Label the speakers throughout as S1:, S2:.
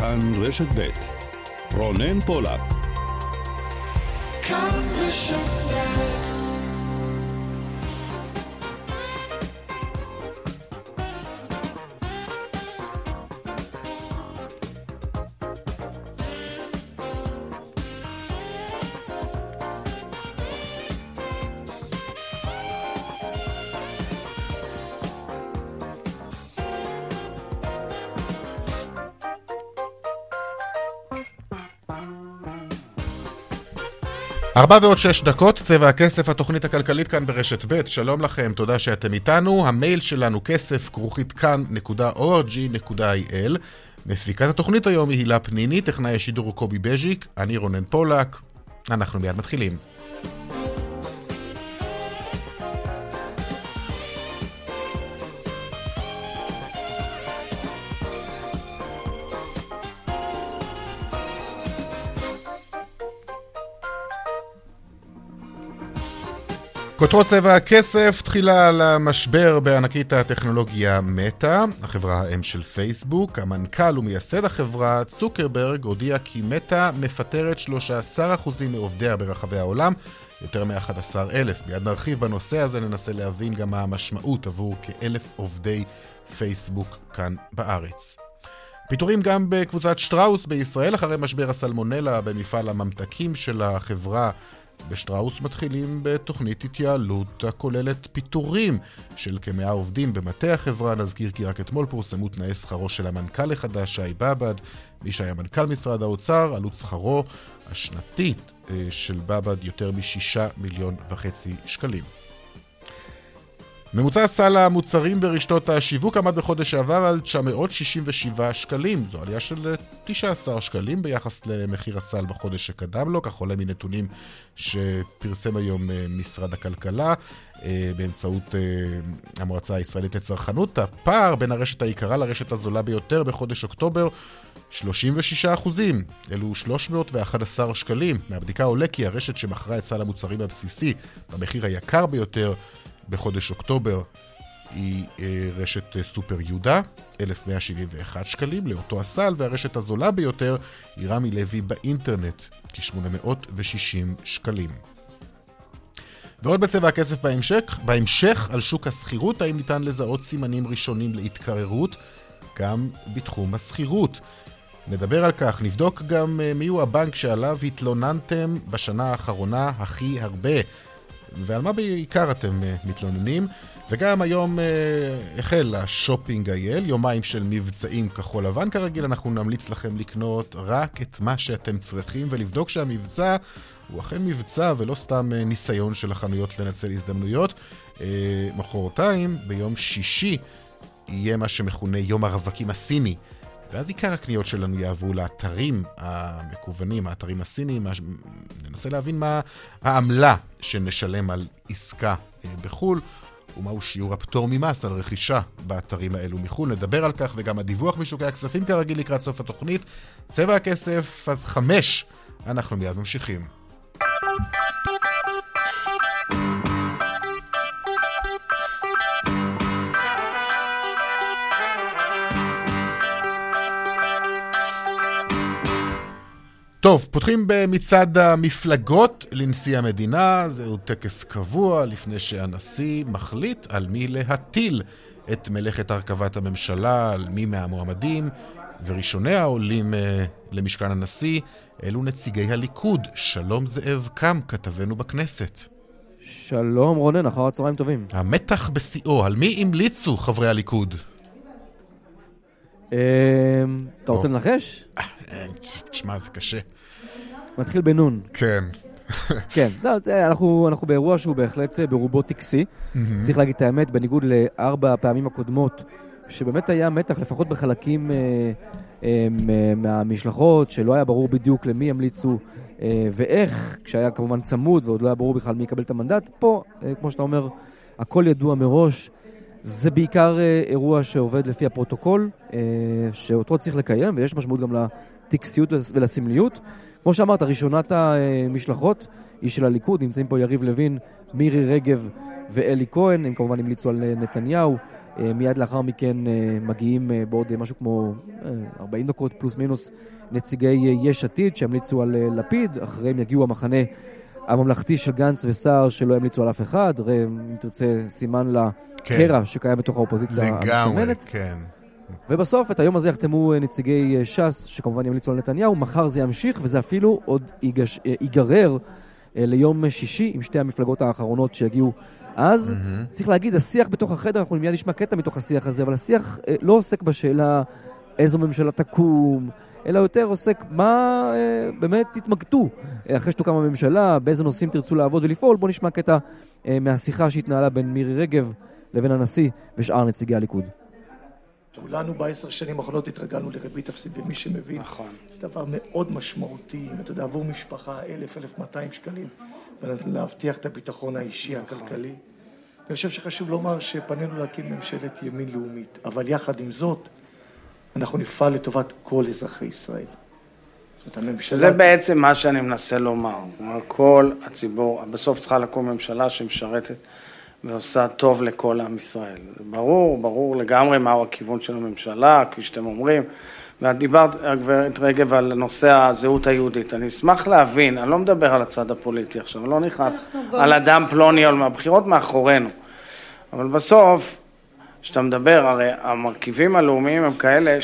S1: כאן רשת ב' רונן פולק. כאן רשת
S2: ארבע ועוד שש דקות, צבע הכסף, התוכנית הכלכלית כאן ברשת ב', שלום לכם, תודה שאתם איתנו. המייל שלנו כסף כרוכית כאן.org.il. מפיקת התוכנית היום היא הילה פניני, טכנאי השידור הוא קובי בז'יק, אני רונן פולק. אנחנו מיד מתחילים. כותרות צבע הכסף, תחילה על המשבר בענקית הטכנולוגיה מטא, החברה האם של פייסבוק. המנכ"ל ומייסד החברה, צוקרברג, הודיע כי מטא מפטרת 13% מעובדיה ברחבי העולם, יותר מ-11,000. מיד נרחיב בנושא הזה, ננסה להבין גם מה המשמעות עבור כאלף עובדי פייסבוק כאן בארץ. פיטורים גם בקבוצת שטראוס בישראל אחרי משבר הסלמונלה במפעל הממתקים של החברה בשטראוס מתחילים בתוכנית התייעלות הכוללת פיטורים של כמאה עובדים במטה החברה. נזכיר כי רק אתמול פורסמו תנאי שכרו של המנכ"ל החדש, שי באב"ד, מי שהיה מנכ"ל משרד האוצר, עלות שכרו השנתית אה, של באב"ד יותר משישה מיליון וחצי שקלים. ממוצע סל המוצרים ברשתות השיווק עמד בחודש שעבר על 967 שקלים. זו עלייה של 19 שקלים ביחס למחיר הסל בחודש שקדם לו, כך עולה מנתונים שפרסם היום אה, משרד הכלכלה אה, באמצעות אה, המועצה הישראלית לצרכנות. הפער בין הרשת היקרה לרשת הזולה ביותר בחודש אוקטובר 36 אחוזים, אלו 311 שקלים. מהבדיקה עולה כי הרשת שמכרה את סל המוצרים הבסיסי במחיר היקר ביותר בחודש אוקטובר היא אה, רשת אה, סופר יהודה, 1,171 שקלים לאותו הסל, והרשת הזולה ביותר היא רמי לוי באינטרנט, כ-860 שקלים. ועוד בצבע הכסף בהמשך, בהמשך על שוק השכירות, האם ניתן לזהות סימנים ראשונים להתקררות גם בתחום השכירות. נדבר על כך, נבדוק גם אה, מיהו הבנק שעליו התלוננתם בשנה האחרונה הכי הרבה. ועל מה בעיקר אתם uh, מתלוננים. וגם היום uh, החל השופינג אייל, יומיים של מבצעים כחול לבן. כרגיל אנחנו נמליץ לכם לקנות רק את מה שאתם צריכים ולבדוק שהמבצע הוא אכן מבצע ולא סתם uh, ניסיון של החנויות לנצל הזדמנויות. Uh, מחרתיים, ביום שישי, יהיה מה שמכונה יום הרווקים הסיני. ואז עיקר הקניות שלנו יעברו לאתרים המקוונים, האתרים הסיניים, ננסה להבין מה העמלה שנשלם על עסקה אה, בחו"ל. ומהו שיעור הפטור ממס על רכישה באתרים האלו מחו"ל. נדבר על כך וגם הדיווח משוקי הכספים כרגיל לקראת סוף התוכנית. צבע הכסף עד חמש, אנחנו מיד ממשיכים. טוב, פותחים במצעד המפלגות לנשיא המדינה, זהו טקס קבוע לפני שהנשיא מחליט על מי להטיל את מלאכת הרכבת הממשלה, על מי מהמועמדים, וראשוני העולים uh, למשכן הנשיא אלו נציגי הליכוד. שלום זאב קם, כתבנו בכנסת.
S3: שלום רונן, אחר הצהריים טובים.
S2: המתח בשיאו, על מי המליצו חברי הליכוד?
S3: אמ, אתה רוצה לנחש?
S2: תשמע, זה קשה.
S3: מתחיל בנון.
S2: כן.
S3: כן, לא, אנחנו, אנחנו באירוע שהוא בהחלט אה, ברובו טקסי. צריך להגיד את האמת, בניגוד לארבע הפעמים הקודמות, שבאמת היה מתח, לפחות בחלקים אה, אה, מהמשלחות, שלא היה ברור בדיוק למי ימליצו אה, ואיך, כשהיה כמובן צמוד ועוד לא היה ברור בכלל מי יקבל את המנדט. פה, אה, כמו שאתה אומר, הכל ידוע מראש. זה בעיקר אה, אירוע שעובד לפי הפרוטוקול, אה, שאותו צריך לקיים, ויש משמעות גם לטקסיות ולסמליות. כמו שאמרת, ראשונת המשלחות היא של הליכוד, נמצאים פה יריב לוין, מירי רגב ואלי כהן, הם כמובן המליצו על נתניהו, מיד לאחר מכן מגיעים בעוד משהו כמו 40 דקות פלוס מינוס נציגי יש עתיד שהמליצו על לפיד, אחריהם יגיעו המחנה הממלכתי של גנץ וסער שלא המליצו על אף אחד, ראה אם תרצה סימן לקרע כן. שקיים בתוך האופוזיציה.
S2: לגמרי, כן.
S3: ובסוף, את היום הזה יחתמו נציגי ש"ס, שכמובן ימליצו על נתניהו, מחר זה ימשיך, וזה אפילו עוד ייגש, ייגרר ליום שישי עם שתי המפלגות האחרונות שיגיעו אז. Mm-hmm. צריך להגיד, השיח בתוך החדר, אנחנו מיד נשמע קטע מתוך השיח הזה, אבל השיח לא עוסק בשאלה איזו ממשלה תקום, אלא יותר עוסק מה אה, באמת תתמקדו אה, אחרי שתוקם הממשלה, באיזה נושאים תרצו לעבוד ולפעול. בואו נשמע קטע אה, מהשיחה שהתנהלה בין מירי רגב לבין הנשיא ושאר נציגי הליכוד.
S4: כולנו בעשר שנים האחרונות התרגלנו לריבית אפסית, ומי שמבין, נכון. זה דבר מאוד משמעותי, ואתה יודע, עבור משפחה, אלף, אלף מאתיים שקלים, ולהבטיח את הביטחון האישי, נכון. הכלכלי. אני חושב שחשוב לומר שפנינו להקים ממשלת ימין לאומית, אבל יחד עם זאת, אנחנו נפעל לטובת כל אזרחי ישראל.
S5: זה בעצם מה שאני מנסה לומר. כל הציבור, בסוף צריכה לקום ממשלה שמשרתת ועושה טוב לכל עם ישראל. ברור, ברור לגמרי מהו הכיוון של הממשלה, כפי שאתם אומרים. ואת דיברת, גברת רגב, על נושא הזהות היהודית. אני אשמח להבין, אני לא מדבר על הצד הפוליטי עכשיו, אני לא נכנס על אדם פלוני או מהבחירות מאחורינו. אבל בסוף, כשאתה מדבר, הרי המרכיבים הלאומיים הם כאלה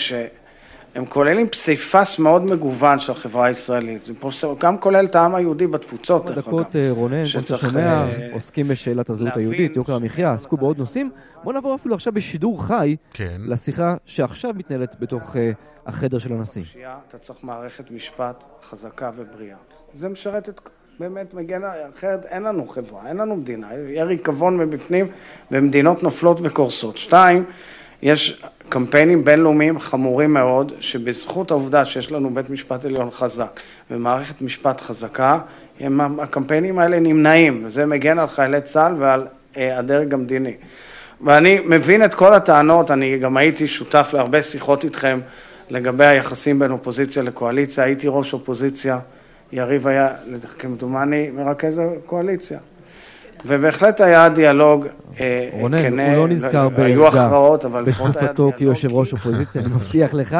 S5: שהם כוללים פסיפס מאוד מגוון של החברה הישראלית. זה גם כולל את העם היהודי בתפוצות,
S3: דרך אגב. דקות, אה, רונן, כמו שאתה שומע, אה, עוסקים בשאלת הזהות היהודית, יוקר המחיה, עסקו בעוד נושאים. בוא נעבור אפילו עכשיו בשידור חי כן. לשיחה שעכשיו מתנהלת בתוך אה, החדר של הנשיא.
S5: אתה צריך מערכת משפט חזקה ובריאה. זה משרת את באמת מגן, אחרת אין לנו חברה, אין לנו מדינה, יהיה ריקבון מבפנים ומדינות נופלות וקורסות. שתיים, יש קמפיינים בינלאומיים חמורים מאוד, שבזכות העובדה שיש לנו בית משפט עליון חזק ומערכת משפט חזקה, הם, הקמפיינים האלה נמנעים, וזה מגן על חיילי צה"ל ועל אה, הדרג המדיני. ואני מבין את כל הטענות, אני גם הייתי שותף להרבה שיחות איתכם לגבי היחסים בין אופוזיציה לקואליציה, הייתי ראש אופוזיציה. יריב היה, כמדומני, מרכז הקואליציה. ובהחלט היה דיאלוג
S3: אה, רונן, כנה, הוא לא נזכר בערגה,
S5: היו הכרעות, אבל לפחות
S3: היה דיאלוג. כיושב ראש אופוזיציה, אני מבטיח לך.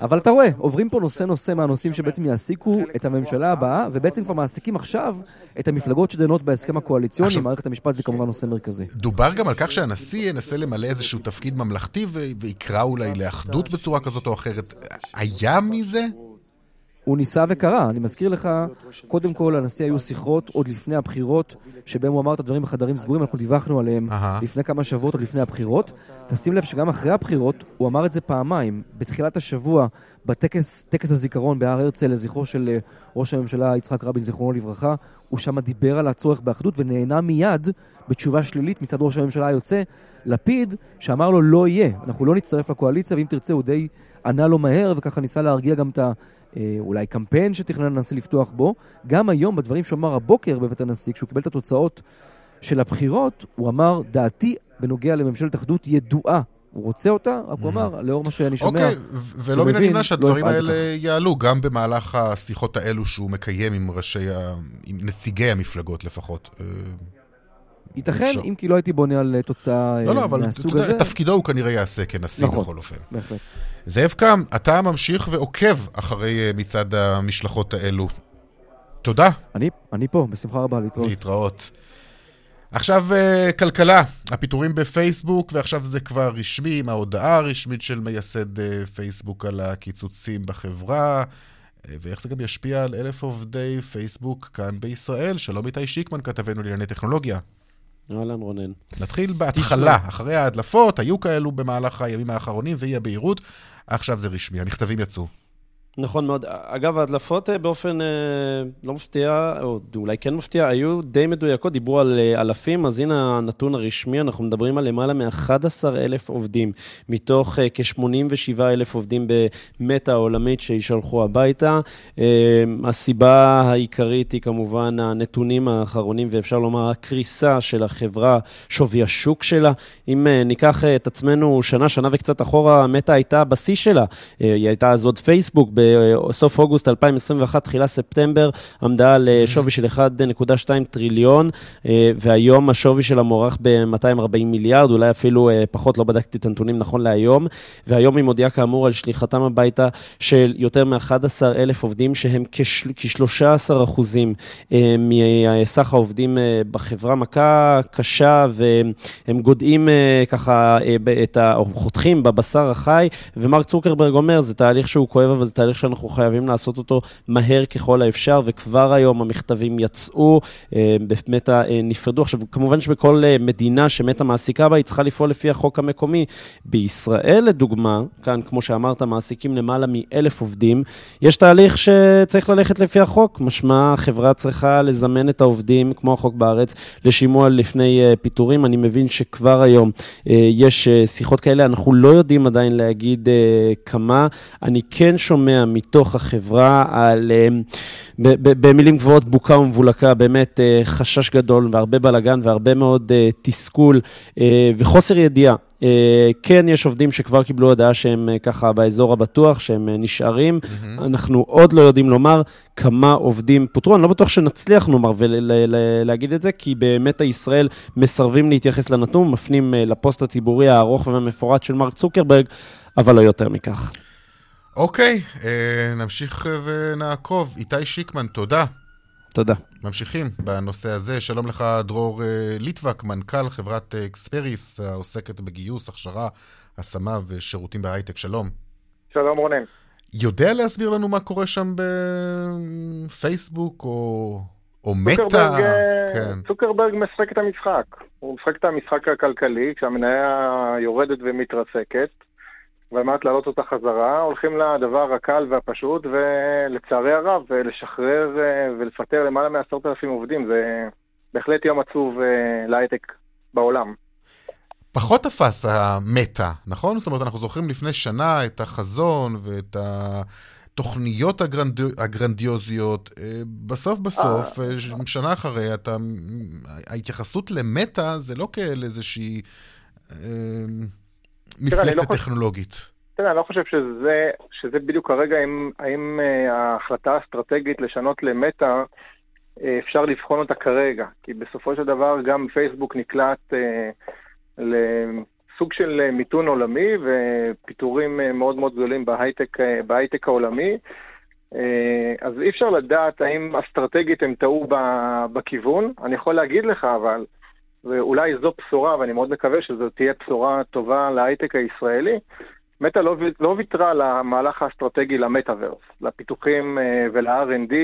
S3: אבל אתה רואה, עוברים פה נושא נושא מהנושאים שבעצם יעסיקו את הממשלה הבאה, ובעצם כבר מעסיקים עכשיו את המפלגות שדנות בהסכם הקואליציוני, מערכת המשפט זה כמובן נושא מרכזי.
S2: דובר גם על כך שהנשיא ינסה למלא איזשהו תפקיד ממלכתי ויקרא אולי לאחדות בצורה כזאת או אחרת. היה מזה?
S3: הוא ניסה וקרא. אני מזכיר לך, קודם כל, לנשיא היו שיחות עוד לפני הבחירות, שבהם הוא אמר את הדברים בחדרים סגורים, אנחנו דיווחנו עליהם. לפני כמה שבועות עוד לפני הבחירות. תשים לב שגם אחרי הבחירות, הוא אמר את זה פעמיים. בתחילת השבוע, בטקס הזיכרון בהר הרצל לזכרו של אה, ראש הממשלה יצחק רבין, זיכרונו לברכה, הוא שם דיבר על הצורך באחדות ונהנה מיד בתשובה שלילית מצד ראש הממשלה היוצא, לפיד, שאמר לו לא יהיה, אנחנו לא נצטרף לקואליציה, ואם תרצה הוא די ענה לו מהר, וככה ניסה להרגיע גם את אולי קמפיין שתכנן הנשיא לפתוח בו. גם היום, בדברים שהוא אמר הבוקר בבית הנשיא, כשהוא קיבל את התוצאות של הבחירות, הוא אמר, דעתי בנוגע לממשלת אחדות ידועה. הוא רוצה אותה, רק הוא אמר, לאור מה שאני שומע,
S2: אוקיי, ולא מן הנמנע שהדברים לא האלה יעלו, גם במהלך השיחות האלו שהוא מקיים עם ראשי. עם נציגי המפלגות לפחות. אה,
S3: ייתכן, אם כי לא הייתי בונה על תוצאה
S2: לא, לא, אבל אתה יודע, תפקידו הוא כנראה יעשה כנשיא נכון, בכל אופן. בהחלט. זאב קם, אתה ממשיך ועוקב אחרי אה, מצעד המשלחות האלו. תודה.
S3: אני, אני פה, בשמחה רבה, להתראות.
S2: להתראות. עכשיו uh, כלכלה, הפיטורים בפייסבוק, ועכשיו זה כבר רשמי, עם ההודעה הרשמית של מייסד uh, פייסבוק על הקיצוצים בחברה, uh, ואיך זה גם ישפיע על אלף עובדי פייסבוק כאן בישראל. שלום איתי שיקמן, כתבנו לענייני טכנולוגיה.
S6: אהלן רונן.
S2: נתחיל בהתחלה, אחרי ההדלפות, היו כאלו במהלך הימים האחרונים ואי הבהירות, עכשיו זה רשמי, המכתבים יצאו.
S6: נכון מאוד. אגב, ההדלפות אה, באופן אה, לא מפתיע, או אולי כן מפתיע, היו די מדויקות, דיברו על אה, אלפים, אז הנה הנתון הרשמי, אנחנו מדברים על למעלה מ-11,000 עובדים, מתוך כ-87,000 עובדים במטה העולמית שישלחו הביתה. הסיבה העיקרית היא כמובן הנתונים האחרונים, ואפשר לומר הקריסה של החברה, שווי השוק שלה. אם ניקח את עצמנו שנה, שנה וקצת אחורה, מטה הייתה בשיא שלה. היא הייתה אז עוד פייסבוק, ב- בסוף אוגוסט 2021, תחילה ספטמבר, עמדה על שווי של 1.2 טריליון, והיום השווי שלה מוערך ב-240 מיליארד, אולי אפילו פחות, לא בדקתי את הנתונים נכון להיום, והיום היא מודיעה כאמור על שליחתם הביתה של יותר מ-11 אלף עובדים, שהם כ-13 אחוזים מסך העובדים בחברה, מכה קשה, והם גודעים ככה את ה... או חותכים בבשר החי, ומרק צוקרברג אומר, זה תהליך שהוא כואב, אבל זה תהליך שאנחנו חייבים לעשות אותו מהר ככל האפשר, וכבר היום המכתבים יצאו, באמת נפרדו. עכשיו, כמובן שבכל מדינה שמתה מעסיקה בה, היא צריכה לפעול לפי החוק המקומי. בישראל, לדוגמה, כאן, כמו שאמרת, מעסיקים למעלה מאלף עובדים, יש תהליך שצריך ללכת לפי החוק, משמע החברה צריכה לזמן את העובדים, כמו החוק בארץ, לשימוע לפני פיטורים. אני מבין שכבר היום יש שיחות כאלה, אנחנו לא יודעים עדיין להגיד כמה. אני כן שומע מתוך החברה על, במילים גבוהות, בוקה ומבולקה, באמת חשש גדול והרבה בלאגן והרבה מאוד תסכול וחוסר ידיעה. כן, יש עובדים שכבר קיבלו הודעה שהם ככה באזור הבטוח, שהם נשארים. Mm-hmm. אנחנו עוד לא יודעים לומר כמה עובדים פוטרו. אני לא בטוח שנצליח, נאמר, ולהגיד את זה, כי באמת הישראל מסרבים להתייחס לנתון, מפנים לפוסט הציבורי הארוך והמפורט של מרק צוקרברג, אבל לא יותר מכך.
S2: אוקיי, נמשיך ונעקוב. איתי שיקמן, תודה.
S6: תודה.
S2: ממשיכים בנושא הזה. שלום לך, דרור ליטבק, מנכ"ל חברת אקספריס, העוסקת בגיוס, הכשרה, השמה ושירותים בהייטק. שלום.
S7: שלום, רונן.
S2: יודע להסביר לנו מה קורה שם בפייסבוק או, או מטא?
S7: כן. צוקרברג משחק את המשחק. הוא משחק את המשחק הכלכלי, כשהמניה יורדת ומתרסקת. ועל מנת להעלות אותה חזרה, הולכים לדבר הקל והפשוט, ולצערי הרב, לשחרר ולפטר למעלה מעשרת אלפים עובדים. זה בהחלט יום עצוב להייטק בעולם.
S2: פחות תפס המטה, נכון? זאת אומרת, אנחנו זוכרים לפני שנה את החזון ואת התוכניות הגרנד... הגרנדיוזיות. בסוף בסוף, שנה אחרי, אתה... ההתייחסות למטה זה לא כאל איזושהי... מפלצת לא טכנולוגית.
S7: תראה, אני לא חושב שזה, שזה בדיוק הרגע, האם, האם ההחלטה האסטרטגית לשנות למטה, אפשר לבחון אותה כרגע. כי בסופו של דבר גם פייסבוק נקלט אה, לסוג של מיתון עולמי ופיטורים מאוד מאוד גדולים בהייטק, בהייטק העולמי. אה, אז אי אפשר לדעת האם אסטרטגית הם טעו בכיוון. אני יכול להגיד לך, אבל... ואולי זו בשורה, ואני מאוד מקווה שזו תהיה בשורה טובה להייטק הישראלי, מטא לא, לא ויתרה למהלך האסטרטגי למטאוורס, לפיתוחים ול-R&D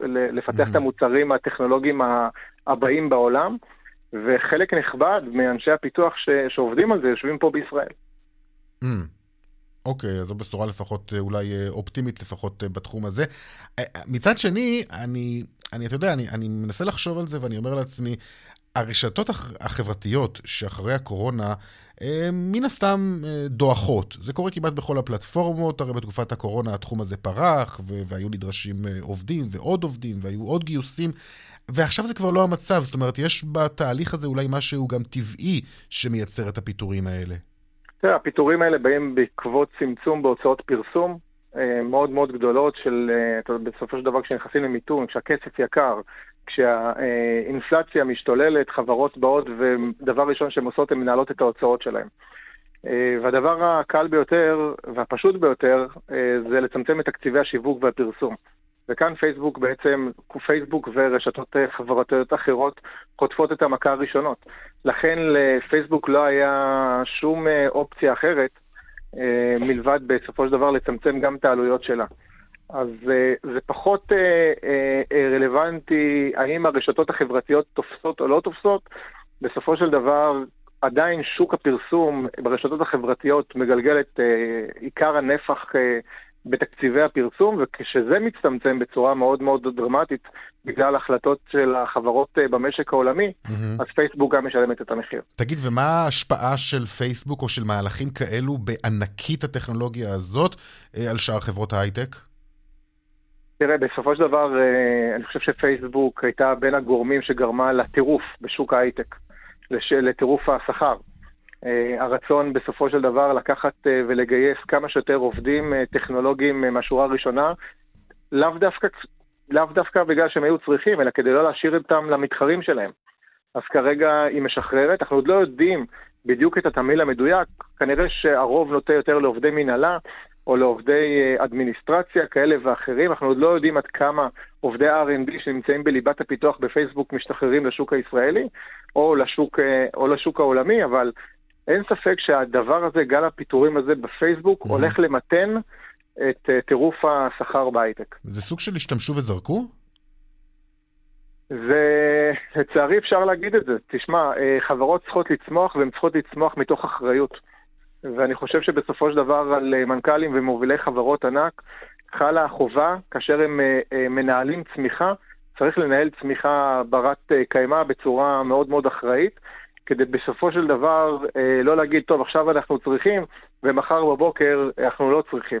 S7: ולפתח mm-hmm. את המוצרים הטכנולוגיים הבאים בעולם, וחלק נכבד מאנשי הפיתוח ש, שעובדים על זה יושבים פה בישראל.
S2: Mm. אוקיי, אז זו בשורה לפחות אולי אופטימית לפחות בתחום הזה. מצד שני, אני, אני אתה יודע, אני, אני מנסה לחשוב על זה ואני אומר לעצמי, הרשתות החברתיות שאחרי הקורונה, מן הסתם דועכות. זה קורה כמעט בכל הפלטפורמות, הרי בתקופת הקורונה התחום הזה פרח, והיו נדרשים עובדים ועוד עובדים, והיו עוד גיוסים, ועכשיו זה כבר לא המצב. זאת אומרת, יש בתהליך הזה אולי משהו גם טבעי שמייצר את הפיטורים האלה.
S7: תראה, הפיטורים האלה באים בעקבות צמצום בהוצאות פרסום מאוד מאוד גדולות של, בסופו של דבר כשנכנסים למיתון, כשהכסף יקר, כשהאינפלציה משתוללת, חברות באות, ודבר ראשון שהן עושות, הן מנהלות את ההוצאות שלהן. והדבר הקל ביותר והפשוט ביותר זה לצמצם את תקציבי השיווק והפרסום. וכאן פייסבוק בעצם, פייסבוק ורשתות חברתיות אחרות חוטפות את המכה הראשונות. לכן לפייסבוק לא היה שום אופציה אחרת מלבד בסופו של דבר לצמצם גם את העלויות שלה. אז זה פחות רלוונטי האם הרשתות החברתיות תופסות או לא תופסות. בסופו של דבר, עדיין שוק הפרסום ברשתות החברתיות מגלגל את עיקר הנפח בתקציבי הפרסום, וכשזה מצטמצם בצורה מאוד מאוד דרמטית בגלל החלטות של החברות במשק העולמי, mm-hmm. אז פייסבוק גם משלמת את המחיר.
S2: תגיד, ומה ההשפעה של פייסבוק או של מהלכים כאלו בענקית הטכנולוגיה הזאת על שאר חברות ההייטק?
S7: תראה, בסופו של דבר, אני חושב שפייסבוק הייתה בין הגורמים שגרמה לטירוף בשוק ההייטק, לטירוף השכר. הרצון בסופו של דבר לקחת ולגייס כמה שיותר עובדים טכנולוגיים מהשורה הראשונה, לאו דווקא, לאו דווקא בגלל שהם היו צריכים, אלא כדי לא להשאיר אותם למתחרים שלהם. אז כרגע היא משחררת, אנחנו עוד לא יודעים בדיוק את התמהיל המדויק, כנראה שהרוב נוטה יותר לעובדי מנהלה או לעובדי אה, אדמיניסטרציה כאלה ואחרים, אנחנו עוד לא יודעים עד כמה עובדי R&D שנמצאים בליבת הפיתוח בפייסבוק משתחררים לשוק הישראלי או לשוק, אה, או לשוק העולמי, אבל אין ספק שהדבר הזה, גל הפיטורים הזה בפייסבוק, mm-hmm. הולך למתן את אה, טירוף השכר בהייטק.
S2: זה סוג של השתמשו וזרקו?
S7: זה, לצערי אפשר להגיד את זה. תשמע, חברות צריכות לצמוח והן צריכות לצמוח מתוך אחריות. ואני חושב שבסופו של דבר על אה, מנכ"לים ומובילי חברות ענק חלה החובה, כאשר הם אה, מנהלים צמיחה, צריך לנהל צמיחה ברת קיימא בצורה מאוד מאוד אחראית, כדי בסופו של דבר לא להגיד, טוב, עכשיו אנחנו צריכים, ומחר בבוקר אנחנו לא צריכים.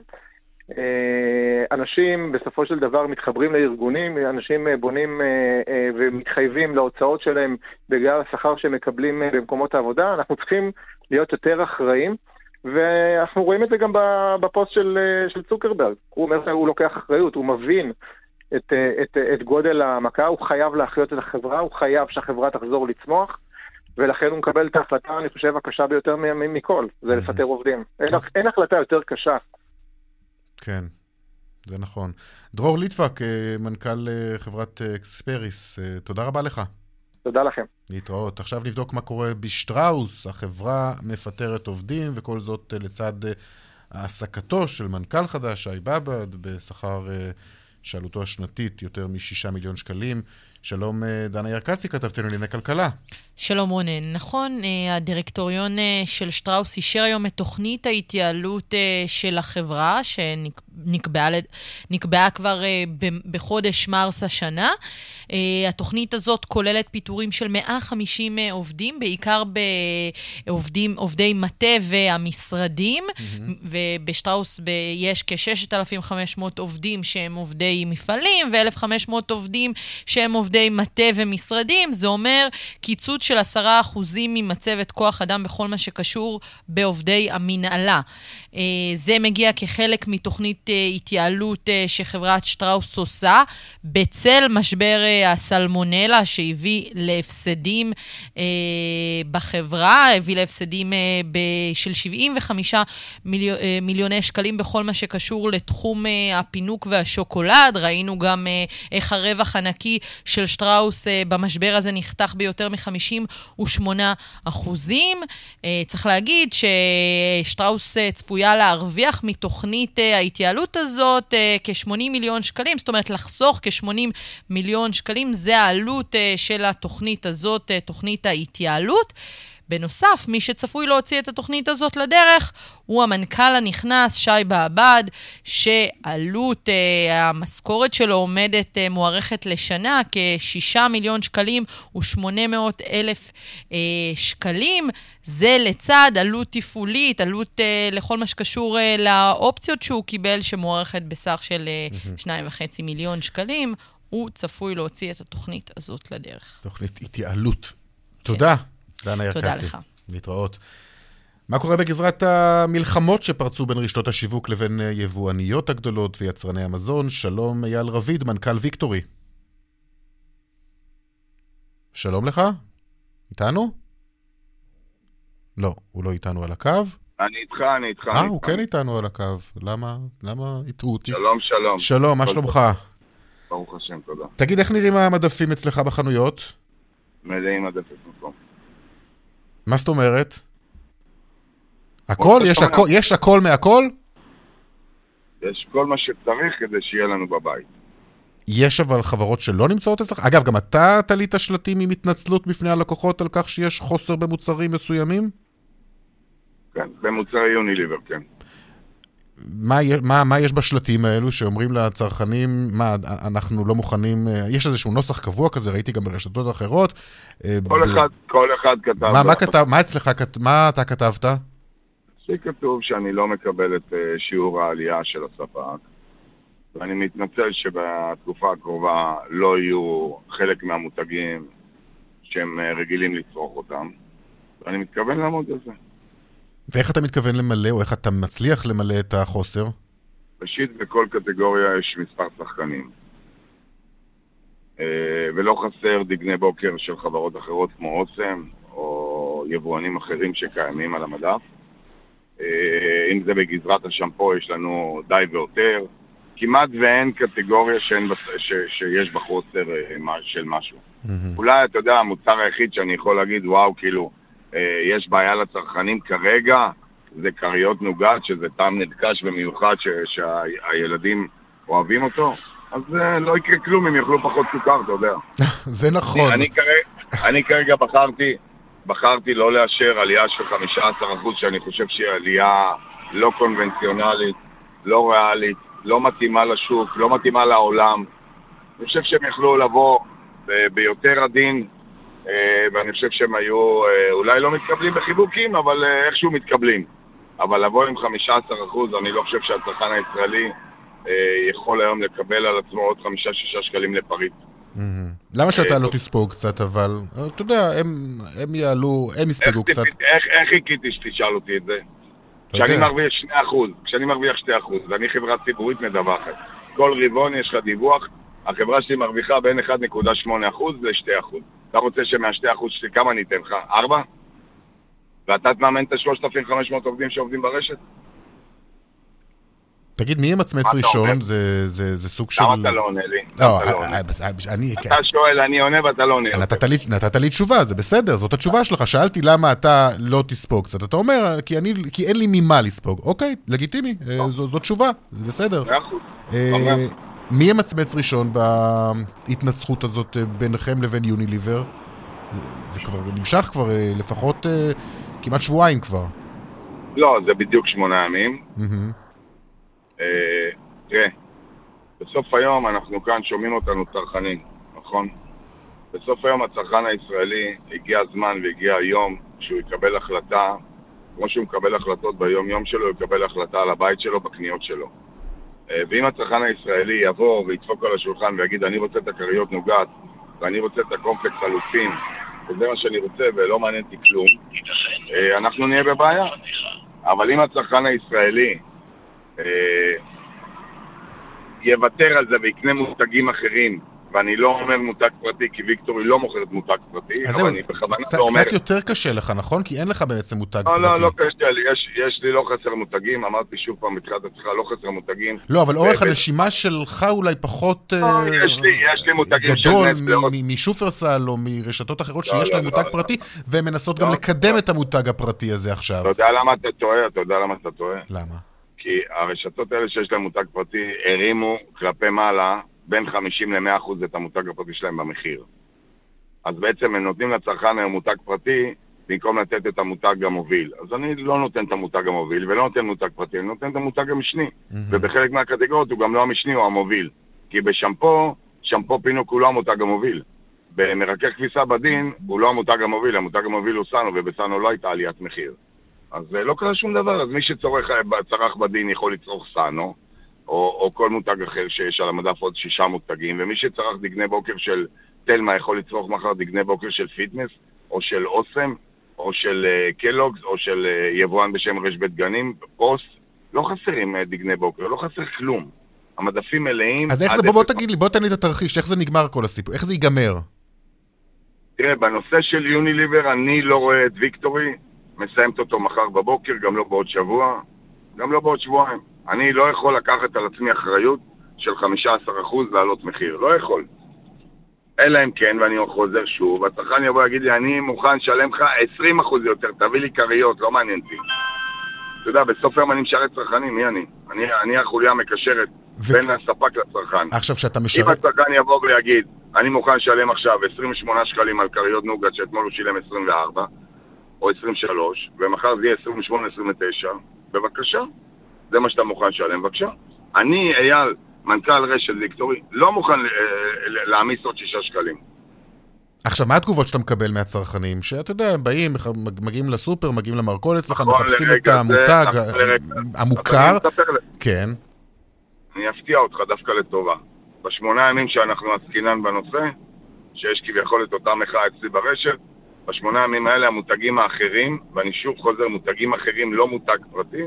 S7: אה, אנשים בסופו של דבר מתחברים לארגונים, אנשים אה, בונים אה, ומתחייבים להוצאות שלהם בגלל השכר שהם מקבלים במקומות העבודה, אנחנו צריכים להיות יותר אחראים. ואנחנו רואים את זה גם בפוסט של, של צוקרברג. הוא אומר שהוא לוקח אחריות, הוא מבין את, את, את גודל המכה, הוא חייב להחיות את החברה, הוא חייב שהחברה תחזור לצמוח, ולכן הוא מקבל את ההחלטה, אני חושב, הקשה ביותר מכל, זה לפטר עובדים. אין, אין החלטה יותר קשה
S2: כן, זה נכון. דרור ליטבק, אה, מנכ"ל אה, חברת אה, אקספריס, תודה רבה לך.
S7: תודה לכם.
S2: להתראות. עכשיו נבדוק מה קורה בשטראוס. החברה מפטרת עובדים, וכל זאת לצד העסקתו של מנכ"ל חדש, שי באב"ד, בשכר שעלותו השנתית יותר מ-6 מיליון שקלים. שלום, דנה ירקצי, כתבתנו לענייני כלכלה.
S8: שלום רונן. נכון, אה, הדירקטוריון אה, של שטראוס אישר היום את תוכנית ההתייעלות אה, של החברה, שנקבעה כבר בחודש מרס השנה. התוכנית הזאת כוללת פיטורים של 150 עובדים, בעיקר בעובדים, עובדי מטה והמשרדים, mm-hmm. ובשטראוס יש כ-6,500 עובדים שהם עובדי מפעלים, ו-1,500 עובדים שהם עובדי מטה ומשרדים. זה אומר קיצוץ של עשרה אחוזים ממצבת כוח אדם בכל מה שקשור בעובדי המנהלה. אה, זה מגיע כחלק מתוכנית אה, התייעלות אה, שחברת שטראוס עושה, בצל משבר הסלמונלה שהביא להפסדים בחברה, הביא להפסדים של 75 מיליוני שקלים בכל מה שקשור לתחום הפינוק והשוקולד. ראינו גם איך הרווח הנקי של שטראוס במשבר הזה נחתך ביותר מ-58 אחוזים. צריך להגיד ששטראוס צפויה... צפויה להרוויח מתוכנית ההתייעלות הזאת uh, כ-80 מיליון שקלים, זאת אומרת לחסוך כ-80 מיליון שקלים, זה העלות של התוכנית הזאת, תוכנית ההתייעלות. בנוסף, מי שצפוי להוציא את התוכנית הזאת לדרך הוא המנכ"ל הנכנס, שי בעבד, שעלות אה, המשכורת שלו עומדת, אה, מוערכת לשנה, כ-6 מיליון שקלים ו-800 אלף אה, שקלים. זה לצד עלות תפעולית, עלות אה, לכל מה שקשור אה, לאופציות שהוא קיבל, שמוערכת בסך של אה, 2.5 מיליון שקלים. הוא צפוי להוציא את התוכנית הזאת לדרך.
S2: תוכנית התייעלות. כן. תודה. דנה ירקצי.
S8: תודה לך.
S2: להתראות. מה קורה בגזרת המלחמות שפרצו בין רשתות השיווק לבין יבואניות הגדולות ויצרני המזון? שלום אייל רביד, מנכ"ל ויקטורי. שלום לך? איתנו? לא, הוא לא איתנו על הקו.
S9: אני איתך, אני איתך.
S2: אה, הוא כן איתנו על הקו. למה? למה הטעו אותי?
S9: שלום, שלום.
S2: שלום, מה שלומך?
S9: ברוך השם, תודה.
S2: תגיד, איך נראים המדפים אצלך בחנויות?
S9: מלאים מדפים מקום.
S2: מה זאת אומרת? הכל? יש הכל, יש הכל מהכל?
S9: יש כל מה שצריך כדי שיהיה לנו בבית.
S2: יש אבל חברות שלא נמצאות אצלך? אגב, גם אתה תלית שלטים עם התנצלות בפני הלקוחות על כך שיש חוסר במוצרים מסוימים?
S9: כן, במוצרי יוניליבר, כן.
S2: מה, מה, מה יש בשלטים האלו שאומרים לצרכנים, מה, אנחנו לא מוכנים, אה, יש איזשהו נוסח קבוע כזה, ראיתי גם ברשתות אחרות.
S9: אה, כל, ב... אחד, כל אחד כתב...
S2: מה, מה, כתב, מה אצלך, מה אתה כתבת?
S9: אצלי כתוב שאני לא מקבל את אה, שיעור העלייה של הספק, ואני מתנצל שבתקופה הקרובה לא יהיו חלק מהמותגים שהם רגילים לצרוך אותם, ואני מתכוון לעמוד על זה.
S2: ואיך אתה מתכוון למלא, או איך אתה מצליח למלא את החוסר?
S9: ראשית, בכל קטגוריה יש מספר שחקנים. אה, ולא חסר דגני בוקר של חברות אחרות כמו אוסם, או יבואנים אחרים שקיימים על המדף. אה, אם זה בגזרת השמפו, יש לנו די ויותר. כמעט ואין קטגוריה שאין, ש, שיש בה חוסר אה, של משהו. Mm-hmm. אולי, אתה יודע, המוצר היחיד שאני יכול להגיד, וואו, כאילו, יש בעיה לצרכנים כרגע, זה כריות נוגת, שזה טעם נרכש במיוחד, ש, שהילדים אוהבים אותו. אז לא יקרה כלום אם יאכלו פחות סוכר, אתה יודע.
S2: זה נכון.
S9: אני, אני, כרגע, אני כרגע בחרתי, בחרתי לא לאשר עלייה של 15% שאני חושב שהיא עלייה לא קונבנציונלית, לא ריאלית, לא מתאימה לשוק, לא מתאימה לעולם. אני חושב שהם יכלו לבוא ביותר עדין, אה, ואני חושב שהם היו אה, אולי לא מתקבלים בחיבוקים, אבל אה, איכשהו מתקבלים. אבל לבוא עם 15% אני לא חושב שהצרכן הישראלי יכול היום לקבל על עצמו עוד 5-6 שקלים לפריט.
S2: למה שאתה לא תספוג קצת, אבל, אתה יודע, הם יעלו, הם יספגו קצת.
S9: איך חיכיתי שתשאל אותי את זה? כשאני מרוויח 2%, כשאני מרוויח 2%, ואני חברה ציבורית מדווחת, כל רבעון יש לך דיווח, החברה שלי מרוויחה בין 1.8% ל-2%. אתה רוצה שמה-2% שלי, כמה אני אתן לך? 4? ואתה תממן את ה-3,500 עובדים שעובדים ברשת?
S2: תגיד, מי ימצמץ ראשון? זה, זה, זה סוג של...
S9: למה אתה לא עונה לי?
S2: לא, אה, אה, אני...
S9: אתה שואל, אני עונה ואתה לא עונה.
S2: נתת לי, נתת לי תשובה, זה בסדר, זאת התשובה שלך. שאלתי למה אתה לא תספוג קצת. אתה אומר, כי, אני, כי אין לי ממה לספוג. אוקיי, לגיטימי, אה, זו תשובה, זה בסדר.
S9: מאה אחוז.
S2: מי ימצמץ ראשון בהתנצחות הזאת ביניכם לבין יוניליבר? זה כבר נמשך כבר לפחות כמעט שבועיים כבר.
S9: לא, זה בדיוק שמונה ימים. אה, תראה, בסוף היום אנחנו כאן שומעים אותנו צרכנים, נכון? בסוף היום הצרכן הישראלי, הגיע הזמן והגיע היום שהוא יקבל החלטה, כמו שהוא מקבל החלטות ביום-יום שלו, הוא יקבל החלטה על הבית שלו, בקניות שלו. אה, ואם הצרכן הישראלי יבוא וידפוק על השולחן ויגיד, אני רוצה את הכריות נוגת, ואני רוצה את הקומפלקס אלופים, וזה מה שאני רוצה ולא מעניין אותי כלום, אה, אנחנו נהיה בבעיה. אבל אם הצרכן הישראלי אה, יוותר על זה ויקנה מותגים אחרים, ואני לא אומר מותג פרטי, כי ויקטורי לא מוכרת מותג פרטי, אבל אני בכוונה לא אומר...
S2: קצת יותר קשה לך, נכון? כי אין לך בעצם מותג
S9: לא,
S2: פרטי.
S9: לא, לא קשה לי, יש, יש לי לא חסר מותגים, אמרתי שוב פעם בתחילת השיחה, לא חסר מותגים.
S2: לא, אבל אורך הנשימה שלך אולי פחות
S9: לא, יש לי, יש לי מותגים
S2: גדול משופרסל או מרשתות אחרות לא, שיש להם מותג פרטי, והן מנסות גם לקדם את המותג הפרטי הזה עכשיו.
S9: אתה יודע למה אתה טועה? אתה יודע למה אתה טועה?
S2: למה?
S9: כי הרשתות האלה שיש להם מותג פרטי הרימו כלפי מעלה בין 50 ל-100 אחוז את המותג הפרטי שלהם במחיר. אז בעצם הם נותנים לצרכן היום מותג פרטי במקום לתת את המותג המוביל. אז אני לא נותן את המותג המוביל ולא נותן מותג פרטי, אני נותן את המותג המשני. Mm-hmm. ובחלק מהקטגוריות הוא גם לא המשני, הוא המוביל. כי בשמפו, שמפו פינוק הוא לא המותג המוביל. במרכך כביסה בדין הוא לא המותג המוביל, המותג המוביל הוא סאנו, ובסאנו לא הייתה עליית מחיר. אז אה, לא קרה שום דבר, אז מי שצורך, אה, צרך בדין יכול לצרוך סאנו, או, או כל מותג אחר שיש על המדף עוד שישה מותגים, ומי שצרך דגני בוקר של תלמה יכול לצרוך מחר דגני בוקר של פיטנס, או של אוסם, או של uh, קלוגס, או של uh, יבואן בשם רש בית גנים, פוסט, לא חסרים uh, דגני בוקר, לא חסר כלום. המדפים מלאים...
S2: אז איך זה, בוא, בוא תגיד לי, בוא תן לי את התרחיש, איך זה נגמר כל הסיפור, איך זה ייגמר?
S9: תראה, בנושא של יוניליבר אני לא רואה את ויקטורי מסיימת אותו מחר בבוקר, גם לא בעוד שבוע, גם לא בעוד שבועיים. אני לא יכול לקחת על עצמי אחריות של 15% להעלות מחיר, לא יכול. אלא אם כן, ואני חוזר שוב, הצרכן יבוא ויגיד לי, אני מוכן לשלם לך 20% יותר, תביא לי כריות, לא מעניין אותי. אתה יודע, בסוף היום אני משרת צרכנים, מי אני? אני, אני החוליה המקשרת ו... בין הספק לצרכן.
S2: עכשיו, כשאתה משרת...
S9: אם הצרכן יבוא ויגיד, אני מוכן לשלם עכשיו 28 שקלים על כריות נוגת, שאתמול הוא שילם 24, או 23, ומחר זה יהיה 28-29, בבקשה. זה מה שאתה מוכן לשלם, בבקשה. אני, אייל, מנכ"ל רשת ויקטורי, לא מוכן אה, להעמיס עוד 6 שקלים.
S2: עכשיו, מה התגובות שאתה מקבל מהצרכנים? שאתה יודע, הם באים, מגיעים לסופר, מגיעים למרכולת שלך, נכון, מחפשים את המותג המוכר. כן.
S9: אני אפתיע אותך דווקא לטובה. בשמונה ימים שאנחנו עסקינן בנושא, שיש כביכול את אותה מחאה אצלי ברשת, בשמונה ימים האלה המותגים האחרים, ואני שוב חוזר, מותגים אחרים, לא מותג פרטי,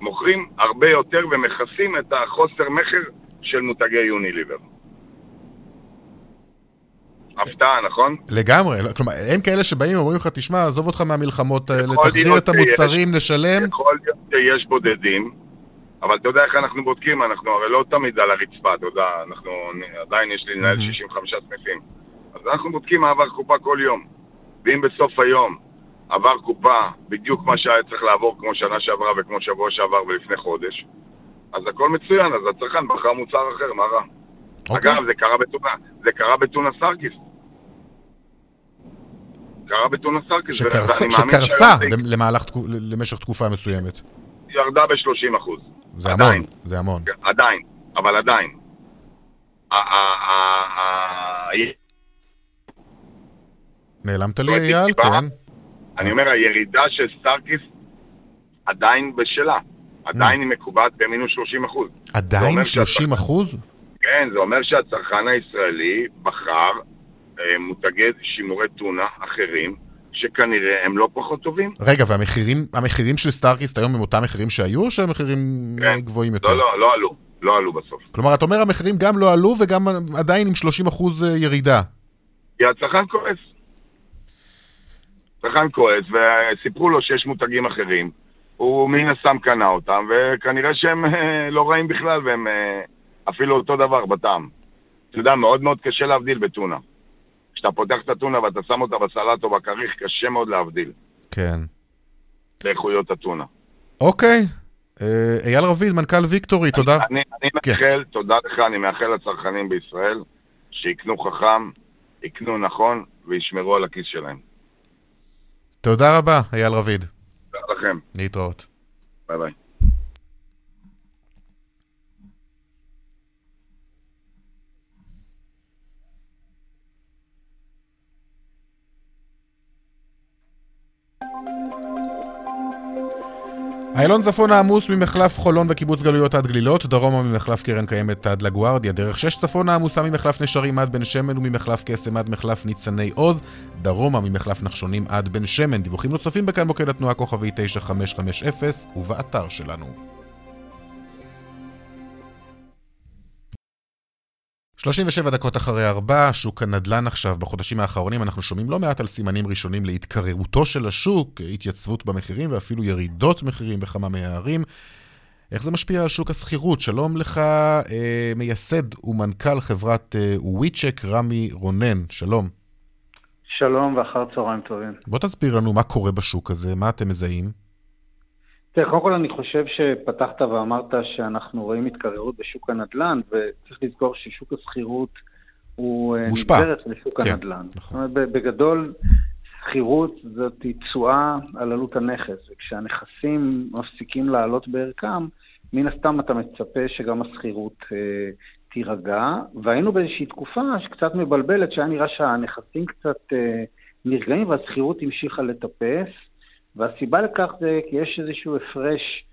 S9: מוכרים הרבה יותר ומכסים את החוסר מכר של מותגי יוניליבר. הפתעה, נכון?
S2: לגמרי, לא, כלומר, הם כאלה שבאים ואומרים לך, תשמע, עזוב אותך מהמלחמות האלה,
S9: יכול
S2: תחזיר את המוצרים,
S9: שיש-
S2: נשלם.
S9: יכול להיות שיש בודדים, אבל אתה יודע איך אנחנו בודקים, אנחנו הרי לא תמיד על הרצפה, אתה יודע, אנחנו, עדיין יש לי לנהל
S2: מהמם.
S9: 65 סניפים. אז אנחנו בודקים מעבר קופה כל יום. ואם בסוף היום עבר קופה בדיוק מה שהיה צריך לעבור כמו שנה שעברה וכמו שבוע שעבר ולפני חודש, אז הכל מצוין, אז הצרכן בחר מוצר אחר, מה רע?
S2: אוקיי.
S9: אגב, זה קרה בטונה, זה קרה בטונה סטארקיסט. קרה בטונה סטארקיסט.
S2: שקרס- שקרסה למהלך, למשך תקופה מסוימת.
S9: ירדה ב-30 אחוז.
S2: זה
S9: עדיין.
S2: המון, זה המון.
S9: כן, עדיין, אבל עדיין.
S2: נעלמת לי,
S9: לא
S2: אייל? כן.
S9: אני אומר, הירידה של סטארקיסט עדיין בשלה. עדיין היא מקובעת במינוס 30 אחוז.
S2: עדיין
S9: אומר
S2: 30 אחוז?
S9: כן, זה אומר שהצרכן הישראלי בחר אה, מותגי שימורי טונה אחרים, שכנראה הם לא פחות טובים.
S2: רגע, והמחירים המחירים של סטארקיסט היום הם אותם מחירים שהיו, או שהם מחירים
S9: כן.
S2: אה, גבוהים יותר?
S9: לא, לא, לא עלו. לא עלו בסוף.
S2: כלומר, אתה אומר המחירים גם לא עלו וגם עדיין עם 30 אחוז אה, ירידה.
S9: כי הצרכן כועס. הצרכן כועס, וסיפרו לו שיש מותגים אחרים. הוא מן הסתם קנה אותם, וכנראה שהם אה, לא רעים בכלל, והם אה, אפילו אותו דבר בטעם. אתה יודע, מאוד מאוד קשה להבדיל בטונה. כשאתה פותח את הטונה ואתה שם אותה בסלט או בכריך, קשה מאוד להבדיל
S2: כן.
S9: באיכויות הטונה.
S2: אוקיי. אה, אייל רביד, מנכ"ל ויקטורי, תודה.
S9: אני, אני
S2: כן.
S9: מאחל, תודה לך, אני מאחל לצרכנים בישראל שיקנו חכם, יקנו נכון וישמרו על הכיס שלהם.
S2: תודה רבה, אייל רביד.
S9: תודה לכם,
S2: להתראות.
S9: ביי ביי.
S2: איילון צפון העמוס ממחלף חולון וקיבוץ גלויות עד גלילות, דרומה ממחלף קרן קיימת עד לגוארדיה, דרך 6 צפון העמוסה ממחלף נשרים עד בן שמן וממחלף קסם עד מחלף ניצני עוז, דרומה ממחלף נחשונים עד בן שמן. דיווחים נוספים בכאן מוקד התנועה כוכבי 9550 ובאתר שלנו. 37 דקות אחרי ארבע, שוק הנדל"ן עכשיו. בחודשים האחרונים אנחנו שומעים לא מעט על סימנים ראשונים להתקררותו של השוק, התייצבות במחירים ואפילו ירידות מחירים בכמה מהערים. איך זה משפיע על שוק השכירות? שלום לך, אה, מייסד ומנכ"ל חברת אה, וויצ'ק, רמי רונן. שלום.
S10: שלום ואחר צהריים טובים.
S2: בוא תסביר לנו מה קורה בשוק הזה, מה אתם מזהים?
S10: תראה, קודם כל אני חושב שפתחת ואמרת שאנחנו רואים התקררות בשוק הנדל"ן, וצריך לזכור ששוק השכירות הוא אה,
S2: מושפע.
S10: נגזרת לשוק
S2: כן,
S10: הנדל"ן.
S2: נכון.
S10: זאת אומרת, בגדול, שכירות זאת תשואה על עלות הנכס, וכשהנכסים מפסיקים לעלות בערכם, מן הסתם אתה מצפה שגם השכירות אה, תירגע, והיינו באיזושהי תקופה שקצת מבלבלת, שהיה נראה שהנכסים קצת אה, נרגעים והשכירות המשיכה לטפס, והסיבה לכך זה כי יש איזשהו הפרש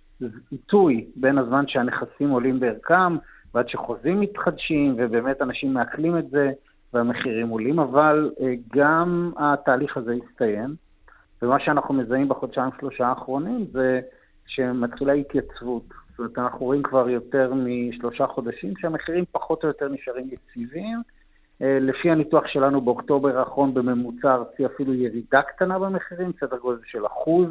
S10: עיתוי בין הזמן שהנכסים עולים בערכם ועד שחוזים מתחדשים, ובאמת אנשים מעכלים את זה והמחירים עולים, אבל אה, גם התהליך הזה הסתיים, ומה שאנחנו מזהים בחודשיים שלושה האחרונים זה שמתחילה התייצבות. זאת אומרת, אנחנו רואים כבר יותר משלושה חודשים שהמחירים פחות או יותר נשארים יציבים. אה, לפי הניתוח שלנו באוקטובר האחרון בממוצע ארצי אפילו ירידה קטנה במחירים, סדר גודל של אחוז,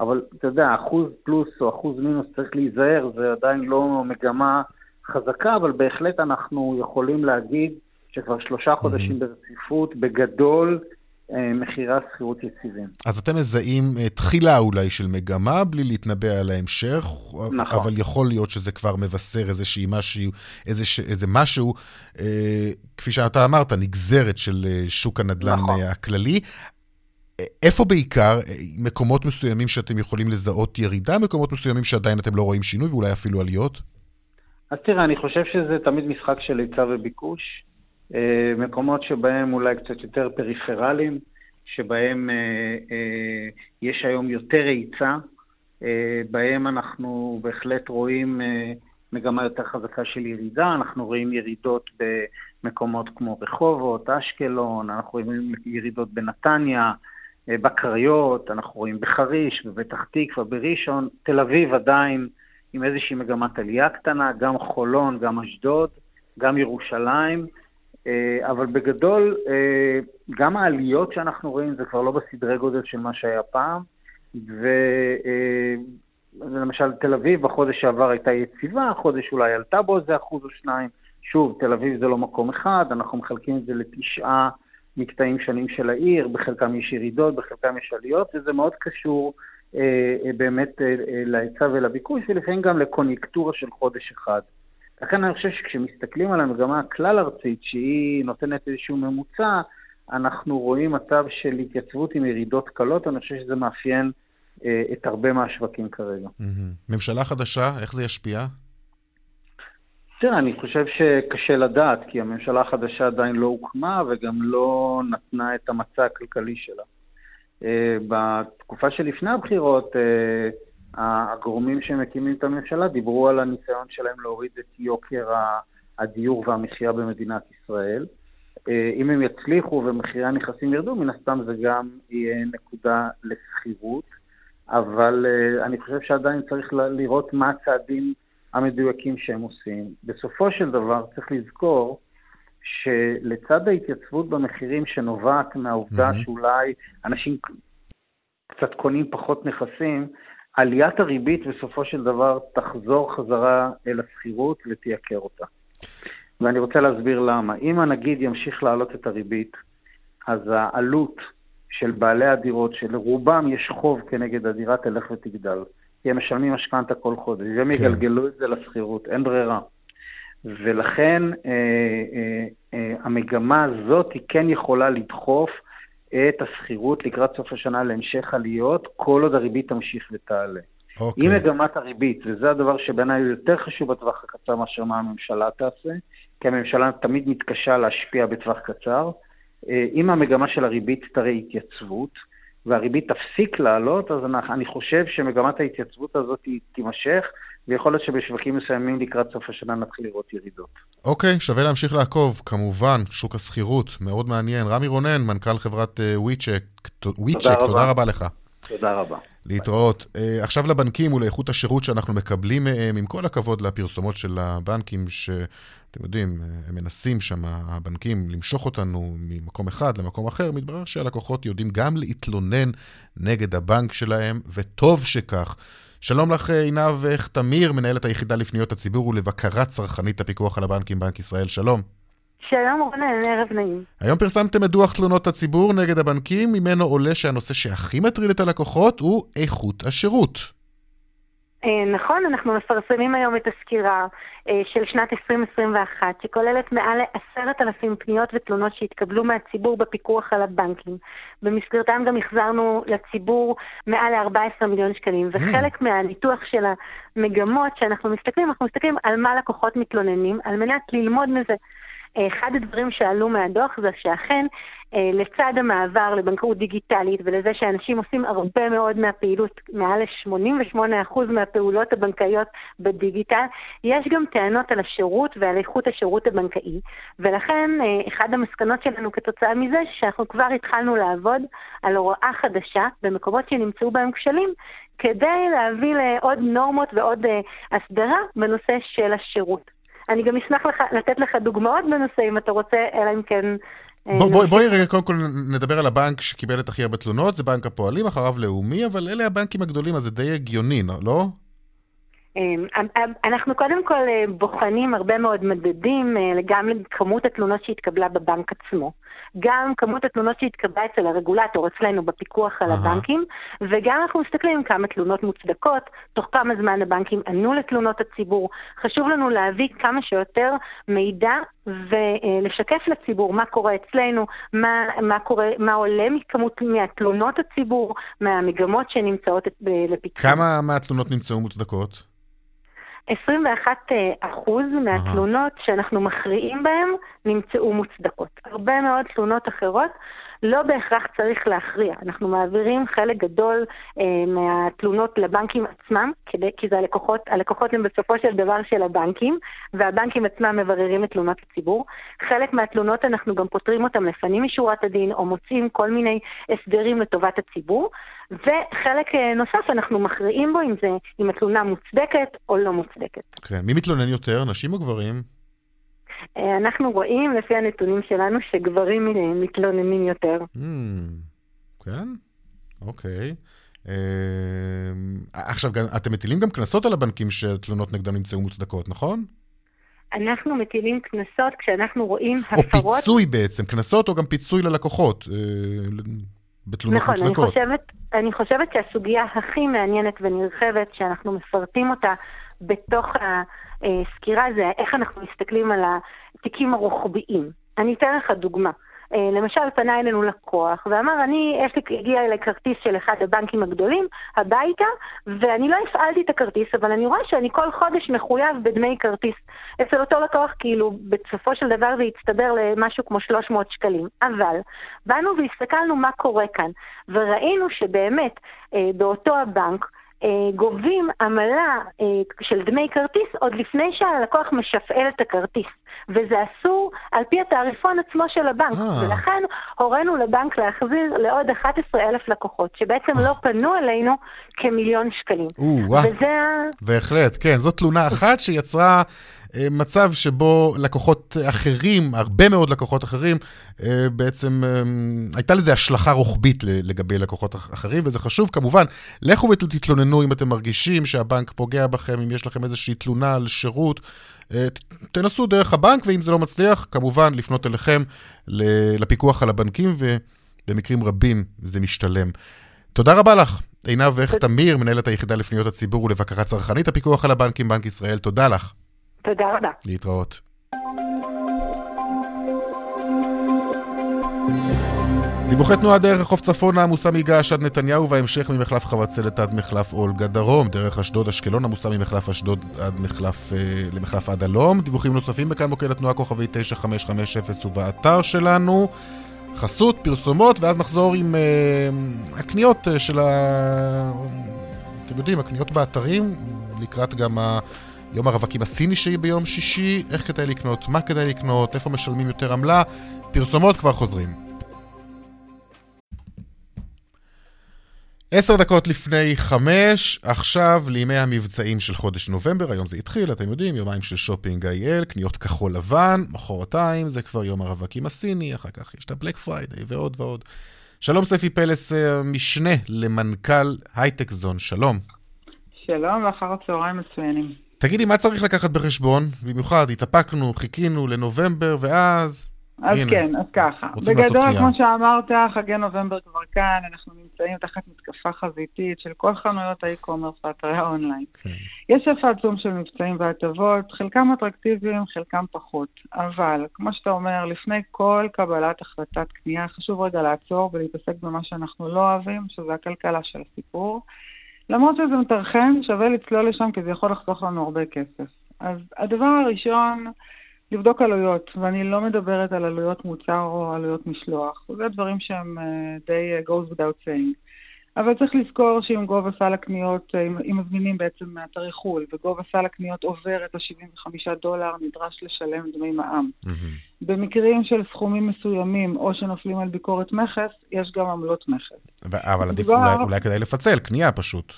S10: אבל אתה יודע, אחוז פלוס או אחוז מינוס צריך להיזהר, זה עדיין לא מגמה חזקה, אבל בהחלט אנחנו יכולים להגיד שכבר שלושה חודשים ברציפות, בגדול, מחירי השכירות יציבים.
S2: אז אתם מזהים אה, תחילה אולי של מגמה, בלי להתנבא על ההמשך,
S10: נכון.
S2: אבל יכול להיות שזה כבר מבשר איזושהי משהו, איזה, ש- איזה משהו, אה, כפי שאתה אמרת, נגזרת של אה, שוק הנדל"ן
S10: נכון.
S2: אה, הכללי. אה, איפה בעיקר, אה, מקומות מסוימים שאתם יכולים לזהות ירידה, מקומות מסוימים שעדיין אתם לא רואים שינוי ואולי אפילו עליות?
S10: אז תראה, אני חושב שזה תמיד משחק של היצע וביקוש. אה, מקומות שבהם אולי קצת יותר פריפרליים, שבהם אה, אה, יש היום יותר היצע, בהם אנחנו בהחלט רואים מגמה יותר חזקה של ירידה. אנחנו רואים ירידות במקומות כמו רחובות, אשקלון, אנחנו רואים ירידות בנתניה, בקריות, אנחנו רואים בחריש, בפתח תקווה, בראשון, תל אביב עדיין עם איזושהי מגמת עלייה קטנה, גם חולון, גם אשדוד, גם ירושלים, אבל בגדול, גם העליות שאנחנו רואים זה כבר לא בסדרי גודל של מה שהיה פעם, ולמשל תל אביב בחודש שעבר הייתה יציבה, החודש אולי עלתה בו איזה אחוז או שניים. שוב, תל אביב זה לא מקום אחד, אנחנו מחלקים את זה לתשעה מקטעים שונים של העיר, בחלקם יש ירידות, בחלקם יש עליות, וזה מאוד קשור אה, אה באמת אה, אה, להיצע ולביקוש, ולפעמים גם לקוניונקטורה של חודש אחד. לכן אני חושב שכשמסתכלים על המגמה הכלל-ארצית, שהיא נותנת איזשהו ממוצע, אנחנו רואים מצב של התייצבות עם ירידות קלות, אני חושב שזה מאפיין אה, את הרבה מהשווקים כרגע.
S2: ממשלה חדשה, איך זה ישפיע?
S10: תראה, אני חושב שקשה לדעת, כי הממשלה החדשה עדיין לא הוקמה וגם לא נתנה את המצע הכלכלי שלה. אה, בתקופה שלפני הבחירות, אה, הגורמים שמקימים את הממשלה דיברו על הניסיון שלהם להוריד את יוקר הדיור והמחיה במדינת ישראל. אם הם יצליחו ומחירי הנכסים ירדו, מן הסתם זה גם יהיה נקודה לשכירות. אבל uh, אני חושב שעדיין צריך לראות מה הצעדים המדויקים שהם עושים. בסופו של דבר צריך לזכור שלצד ההתייצבות במחירים שנובעת מהעובדה mm-hmm. שאולי אנשים קצת קונים פחות נכסים, עליית הריבית בסופו של דבר תחזור חזרה אל השכירות ותייקר אותה. ואני רוצה להסביר למה. אם הנגיד ימשיך להעלות את הריבית, אז העלות של בעלי הדירות, שלרובם יש חוב כנגד הדירה, תלך ותגדל. כי הם משלמים משכנתה כל חודש, והם כן. יגלגלו את זה לשכירות, אין ברירה. ולכן אה, אה, אה, המגמה הזאת היא כן יכולה לדחוף את השכירות לקראת סוף השנה להמשך עליות, כל עוד הריבית תמשיך ותעלה. אוקיי. אם מגמת הריבית, וזה הדבר שבעיניי הוא יותר חשוב בטווח הקצר מאשר מה הממשלה תעשה, כי הממשלה תמיד מתקשה להשפיע בטווח קצר, אה, אם המגמה של הריבית תראה התייצבות, והריבית תפסיק לעלות, אז אני חושב שמגמת ההתייצבות הזאת תימשך, ויכול להיות שבשווקים מסוימים לקראת סוף השנה נתחיל לראות ירידות.
S2: אוקיי, שווה להמשיך לעקוב, כמובן, שוק השכירות, מאוד מעניין. רמי רונן, מנכ"ל חברת וויצ'ק, וויצ'ק, תודה רבה לך.
S10: תודה רבה.
S2: להתראות. Uh, עכשיו לבנקים ולאיכות השירות שאנחנו מקבלים מהם, עם כל הכבוד לפרסומות של הבנקים, שאתם יודעים, הם מנסים שם, הבנקים, למשוך אותנו ממקום אחד למקום אחר, מתברר שהלקוחות יודעים גם להתלונן נגד הבנק שלהם, וטוב שכך. שלום לך, עינב תמיר, מנהלת היחידה לפניות הציבור ולבקרת צרכנית הפיקוח על הבנקים, בנק ישראל. שלום.
S11: שלום רונן, ערב נעים.
S2: היום פרסמתם את דוח תלונות הציבור נגד הבנקים, ממנו עולה שהנושא שהכי מטריד את הלקוחות הוא איכות השירות.
S11: אה, נכון, אנחנו מפרסמים היום את הסקירה אה, של שנת 2021, שכוללת מעל לעשרת אלפים פניות ותלונות שהתקבלו מהציבור בפיקוח על הבנקים. במסגרתם גם החזרנו לציבור מעל ל-14 מיליון שקלים, mm. וחלק מהניתוח של המגמות שאנחנו מסתכלים, אנחנו מסתכלים על מה לקוחות מתלוננים, על מנת ללמוד מזה. אחד הדברים שעלו מהדוח זה שאכן אה, לצד המעבר לבנקאות דיגיטלית ולזה שאנשים עושים הרבה מאוד מהפעילות, מעל ל-88% מהפעולות הבנקאיות בדיגיטל, יש גם טענות על השירות ועל איכות השירות הבנקאי. ולכן אה, אחד המסקנות שלנו כתוצאה מזה, שאנחנו כבר התחלנו לעבוד על הוראה חדשה במקומות שנמצאו בהם כשלים, כדי להביא לעוד נורמות ועוד אה, הסדרה בנושא של השירות. אני גם אשמח לך, לתת לך דוגמאות בנושא, אם אתה רוצה, אלא אם כן...
S2: אה, בוא, בוא, בואי רגע קודם כל נדבר על הבנק שקיבל את הכי הרבה תלונות, זה בנק הפועלים, אחריו לאומי, אבל אלה הבנקים הגדולים, אז זה די הגיוני, לא?
S11: אמ, אמ, אמ, אנחנו קודם כל אה, בוחנים הרבה מאוד מדדים, אה, גם לכמות התלונות שהתקבלה בבנק עצמו. גם כמות התלונות שהתקבלה אצל הרגולטור, אצלנו בפיקוח על הבנקים, וגם אנחנו מסתכלים כמה תלונות מוצדקות, תוך כמה זמן הבנקים ענו לתלונות הציבור. חשוב לנו להביא כמה שיותר מידע ולשקף לציבור מה קורה אצלנו, מה, מה, קורה, מה עולה מכמות מהתלונות הציבור, מהמגמות שנמצאות לפתחנו.
S2: כמה מהתלונות נמצאו מוצדקות?
S11: 21 אה, אחוז מהתלונות שאנחנו מכריעים בהן נמצאו מוצדקות. הרבה מאוד תלונות אחרות לא בהכרח צריך להכריע. אנחנו מעבירים חלק גדול אה, מהתלונות לבנקים עצמם, כדי, כי זה הלקוחות, הלקוחות הם בסופו של דבר של הבנקים, והבנקים עצמם מבררים את תלונות הציבור. חלק מהתלונות אנחנו גם פותרים אותם לפנים משורת הדין, או מוצאים כל מיני הסדרים לטובת הציבור. וחלק אה, נוסף, אנחנו מכריעים בו אם, זה, אם התלונה מוצדקת או לא מוצדקת.
S2: כן. מי מתלונן יותר, נשים או גברים?
S11: אה, אנחנו רואים, לפי הנתונים שלנו, שגברים אה, מתלוננים יותר.
S2: Mm, כן? אוקיי. עכשיו, אתם מטילים גם קנסות על הבנקים שתלונות נגדם נמצאו מוצדקות, נכון?
S11: אנחנו מטילים קנסות כשאנחנו רואים הפרות...
S2: או פיצוי בעצם, קנסות או גם פיצוי ללקוחות. בתלונות
S11: נכון,
S2: מוצדקות.
S11: נכון, אני אני חושבת שהסוגיה הכי מעניינת ונרחבת שאנחנו מפרטים אותה בתוך הסקירה זה איך אנחנו מסתכלים על התיקים הרוחביים. אני אתן לך דוגמה. אה, למשל, פנה אלינו לקוח ואמר, אני, יש לי, הגיע אליי כרטיס של אחד הבנקים הגדולים הביתה, ואני לא הפעלתי את הכרטיס, אבל אני רואה שאני כל חודש מחויב בדמי כרטיס. אצל אותו לקוח, כאילו, בסופו של דבר זה הצטבר למשהו כמו 300 שקלים. אבל, באנו והסתכלנו מה קורה כאן, וראינו שבאמת, אה, באותו הבנק, אה, גובים עמלה אה, של דמי כרטיס עוד לפני שהלקוח משפעל את הכרטיס. וזה אסור על פי התעריפון עצמו של הבנק. אה. ולכן הורינו לבנק להחזיר לעוד 11,000 לקוחות, שבעצם לא פנו אלינו כמיליון שקלים.
S2: וזה... בהחלט, כן. זאת תלונה אחת שיצרה אה, מצב שבו לקוחות אחרים, הרבה מאוד לקוחות אחרים, אה, בעצם אה, הייתה לזה השלכה רוחבית לגבי לקוחות אחרים, וזה חשוב כמובן. לכו ותתלוננו אם אתם מרגישים שהבנק פוגע בכם, אם יש לכם איזושהי תלונה על שירות. תנסו דרך הבנק, ואם זה לא מצליח, כמובן לפנות אליכם לפיקוח על הבנקים, ובמקרים רבים זה משתלם. תודה רבה לך, עינב איך תמיר, מנהלת היחידה לפניות הציבור ולבקרה צרכנית, הפיקוח על הבנקים, בנק ישראל, תודה לך.
S11: תודה רבה.
S2: להתראות. דיווחי תנועה דרך רחוב צפון עמוסה מגעש עד נתניהו וההמשך ממחלף חבצלת עד מחלף אולגה דרום. דרך אשדוד אשקלון עמוסה ממחלף אשדוד עד מחלף, אה, למחלף עד הלום. דיווחים נוספים בכאן מוקד התנועה כוכבי 9550 ובאתר שלנו. חסות, פרסומות, ואז נחזור עם אה, הקניות אה, של ה... אתם יודעים, הקניות באתרים, לקראת גם ה... יום הרווקים הסיני שיהיה ביום שישי, איך כדאי לקנות, מה כדאי לקנות, איפה משלמים יותר עמלה, פרסומות כבר חוזרים. עשר דקות לפני חמש, עכשיו לימי המבצעים של חודש נובמבר, היום זה התחיל, אתם יודעים, יומיים של שופינג IL, קניות כחול לבן, מחרתיים זה כבר יום הרווקים הסיני, אחר כך יש את ה Black Friday ועוד ועוד. שלום ספי פלס, אה, משנה למנכ"ל הייטק זון, שלום.
S12: שלום, ואחר הצהריים מצוינים.
S2: תגידי, מה צריך לקחת בחשבון? במיוחד, התאפקנו, חיכינו לנובמבר, ואז...
S12: אז הנה, כן, אז ככה. בגדול, כמו שאמרת, חגי נובמבר כבר כאן, אנחנו נמצאים תחת מתקפה חזיתית של כל חנויות ה e-commerce ואתרי האונליין. כן. יש שפע עצום של מבצעים והטבות, חלקם אטרקטיביים, חלקם פחות. אבל, כמו שאתה אומר, לפני כל קבלת החלטת קנייה, חשוב רגע לעצור ולהתעסק במה שאנחנו לא אוהבים, שזה הכלכלה של הסיפור. למרות שזה מטרחן, שווה לצלול לשם כי זה יכול לחסוך לנו הרבה כסף. אז הדבר הראשון, לבדוק עלויות, ואני לא מדברת על עלויות מוצר או עלויות משלוח. זה דברים שהם uh, די uh, goes without saying. אבל צריך לזכור שאם גובה סל הקניות, אה, אם מזמינים בעצם מאתרי חו"ל, וגובה סל הקניות עובר את ה-75 דולר, נדרש לשלם דמי מע"מ. Mm-hmm. במקרים של סכומים מסוימים, או שנופלים על ביקורת מכס, יש גם עמלות מכס.
S2: אבל עדיף. אולי, אולי כדאי לפצל, קנייה פשוט.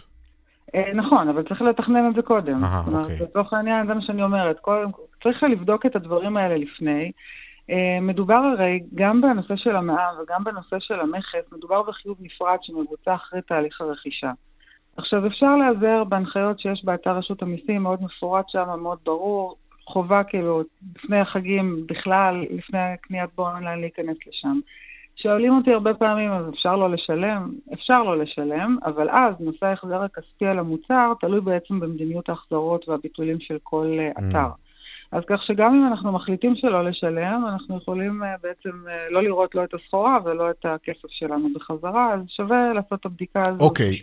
S12: אה, נכון, אבל צריך לתכנן את זה קודם. אהה, אוקיי. לצורך העניין, זה מה שאני אומרת. קודם, צריך לבדוק את הדברים האלה לפני. אה, מדובר הרי גם בנושא של המע"מ וגם בנושא של המכס, מדובר בחיוב נפרד שמבוצע אחרי תהליך הרכישה. עכשיו, אפשר להיעזר בהנחיות שיש באתר רשות המיסים, מאוד מפורט שם, מאוד ברור, חובה כאילו, לפני החגים בכלל, לפני קניית באונליין להיכנס לשם. שואלים אותי הרבה פעמים, אז אפשר לא לשלם? אפשר לא לשלם, אבל אז נושא ההחזר הכספי על המוצר תלוי בעצם במדיניות ההחזרות והביטולים של כל אה, אתר. Mm. אז כך שגם אם אנחנו מחליטים שלא לשלם, אנחנו יכולים uh, בעצם uh, לא לראות לא את הסחורה ולא את הכסף שלנו בחזרה, אז שווה לעשות את הבדיקה הזאת.
S2: אוקיי,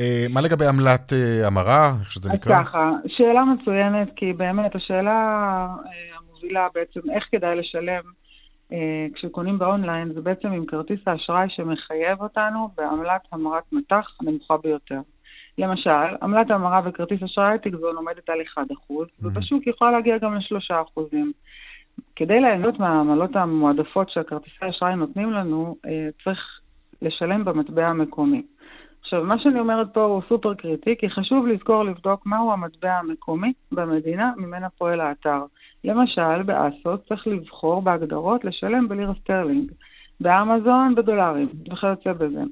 S2: uh, מה לגבי עמלת המרה, איך שזה נקרא?
S12: אז ככה, שאלה מצוינת, כי באמת השאלה המובילה בעצם איך כדאי לשלם, כשקונים באונליין זה בעצם עם כרטיס האשראי שמחייב אותנו בעמלת המרת מטח הנמוכה ביותר. למשל, עמלת המרה בכרטיס אשראי תגזון עומדת על 1%, mm-hmm. ובשוק יכולה להגיע גם ל-3%. כדי ליהנות מהעמלות המועדפות שהכרטיסי האשראי נותנים לנו, צריך לשלם במטבע המקומי. עכשיו, מה שאני אומרת פה הוא סופר קריטי, כי חשוב לזכור לבדוק מהו המטבע המקומי במדינה ממנה פועל האתר. למשל, ב ASOS צריך לבחור בהגדרות לשלם בלירה סטרלינג, באמזון בדולרים וכיוצא בזה.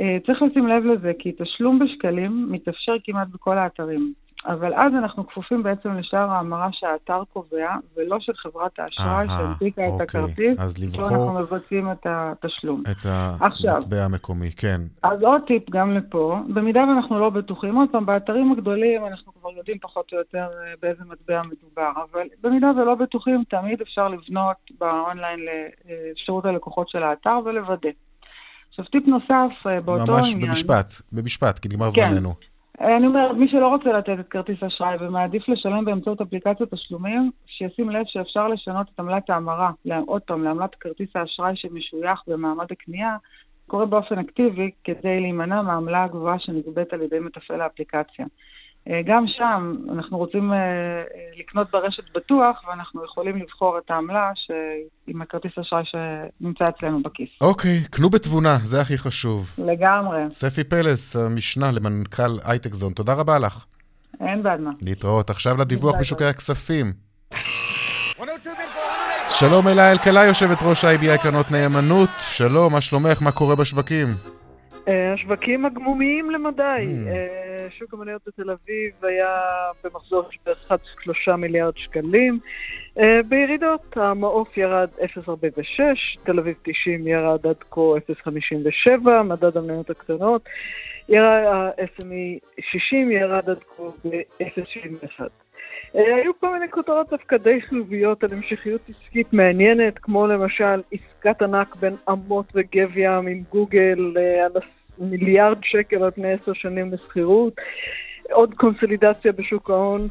S12: אה, צריך לשים לב לזה, כי תשלום בשקלים מתאפשר כמעט בכל האתרים. אבל אז אנחנו כפופים בעצם לשער ההמרה שהאתר קובע, ולא של חברת האשראי שהנפיקה את
S2: אוקיי.
S12: הכרטיס,
S2: אז לבחור...
S12: אנחנו מבצעים את התשלום.
S2: את המטבע המקומי, כן.
S12: אז עוד טיפ גם לפה, במידה ואנחנו לא בטוחים, עוד פעם, באתרים הגדולים אנחנו כבר יודעים פחות או יותר אה, באיזה מטבע מדובר, אבל במידה ולא בטוחים, תמיד אפשר לבנות באונליין לשירות הלקוחות של האתר ולוודא. עכשיו, טיפ נוסף אה, באותו
S2: ממש
S12: עניין...
S2: ממש במשפט, במשפט, כי נגמר כן. זמננו.
S12: אני אומרת, מי שלא רוצה לתת את כרטיס אשראי ומעדיף לשלם באמצעות אפליקציות תשלומים, שישים לב שאפשר לשנות את עמלת ההמרה, עוד פעם, לעמלת כרטיס האשראי שמשוייך במעמד הקנייה, קורה באופן אקטיבי כדי להימנע מהעמלה הגבוהה שנגבית על ידי מתפעל האפליקציה. אה, גם שם אנחנו רוצים אה, אה, לקנות ברשת בטוח, ואנחנו יכולים לבחור את העמלה עם הכרטיס אשראי שנמצא אצלנו בכיס.
S2: אוקיי, קנו בתבונה, זה הכי חשוב.
S12: לגמרי.
S2: ספי פלס, המשנה למנכ"ל הייטקזון, תודה רבה לך.
S12: אין בעד מה.
S2: להתראות. עכשיו לדיווח בשוקי הכספים. שלום אלה אלקלה, יושבת ראש IBI קרנות נאמנות. שלום, מה שלומך? מה קורה בשווקים?
S13: השווקים הגמומיים למדי. Mm. שוק המניות בתל אביב היה במחזור של 1.3 מיליארד שקלים. בירידות המעוף ירד 0.46, תל אביב 90 ירד עד כה 0.57, מדד המניות הקטנות. ה-SME 60 ירד עד כה ב-0.71. היו כל מיני כותרות דווקא די חיוביות על המשכיות עסקית מעניינת, כמו למשל עסקת ענק בין אמות וגב ים עם גוגל על מיליארד שקל על פני עשר שנים לשכירות, עוד קונסולידציה בשוק ההון,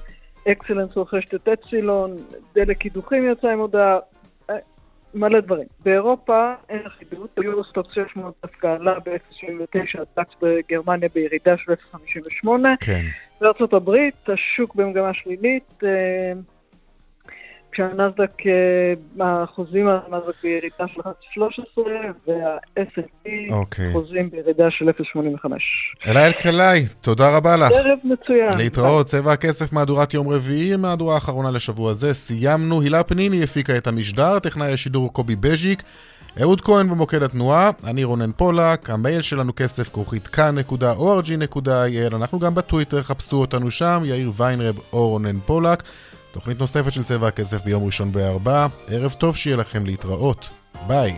S13: אקסלנס רוכשת את אצילון, דלק קידוחים יצא עם הודעה, מלא דברים. באירופה אין אחידות, היורוסטוק 600 דווקא עלה ב-0.79, הדקס בגרמניה בירידה של 0.58.
S2: כן.
S13: בארצות הברית השוק במגמה שלילית, כשהנסדק, החוזים על הנסדק בירידה של 1.13 וה-S&P
S2: אוקיי.
S13: חוזים בירידה של 0.85.
S2: אלה אלקלעי, תודה רבה לך.
S13: ערב מצוין.
S2: להתראות, צבע הכסף מהדורת יום רביעי, מהדורה האחרונה לשבוע זה. סיימנו, הילה פניני הפיקה את המשדר, טכנאי השידור קובי בז'יק. אהוד כהן במוקד התנועה, אני רונן פולק, המייל שלנו כסף כרוכית כאן.org.il, אנחנו גם בטוויטר, חפשו אותנו שם, יאיר ויינרב או רונן פולק. תוכנית נוספת של צבע הכסף ביום ראשון בארבע. ערב טוב שיהיה לכם להתראות. ביי.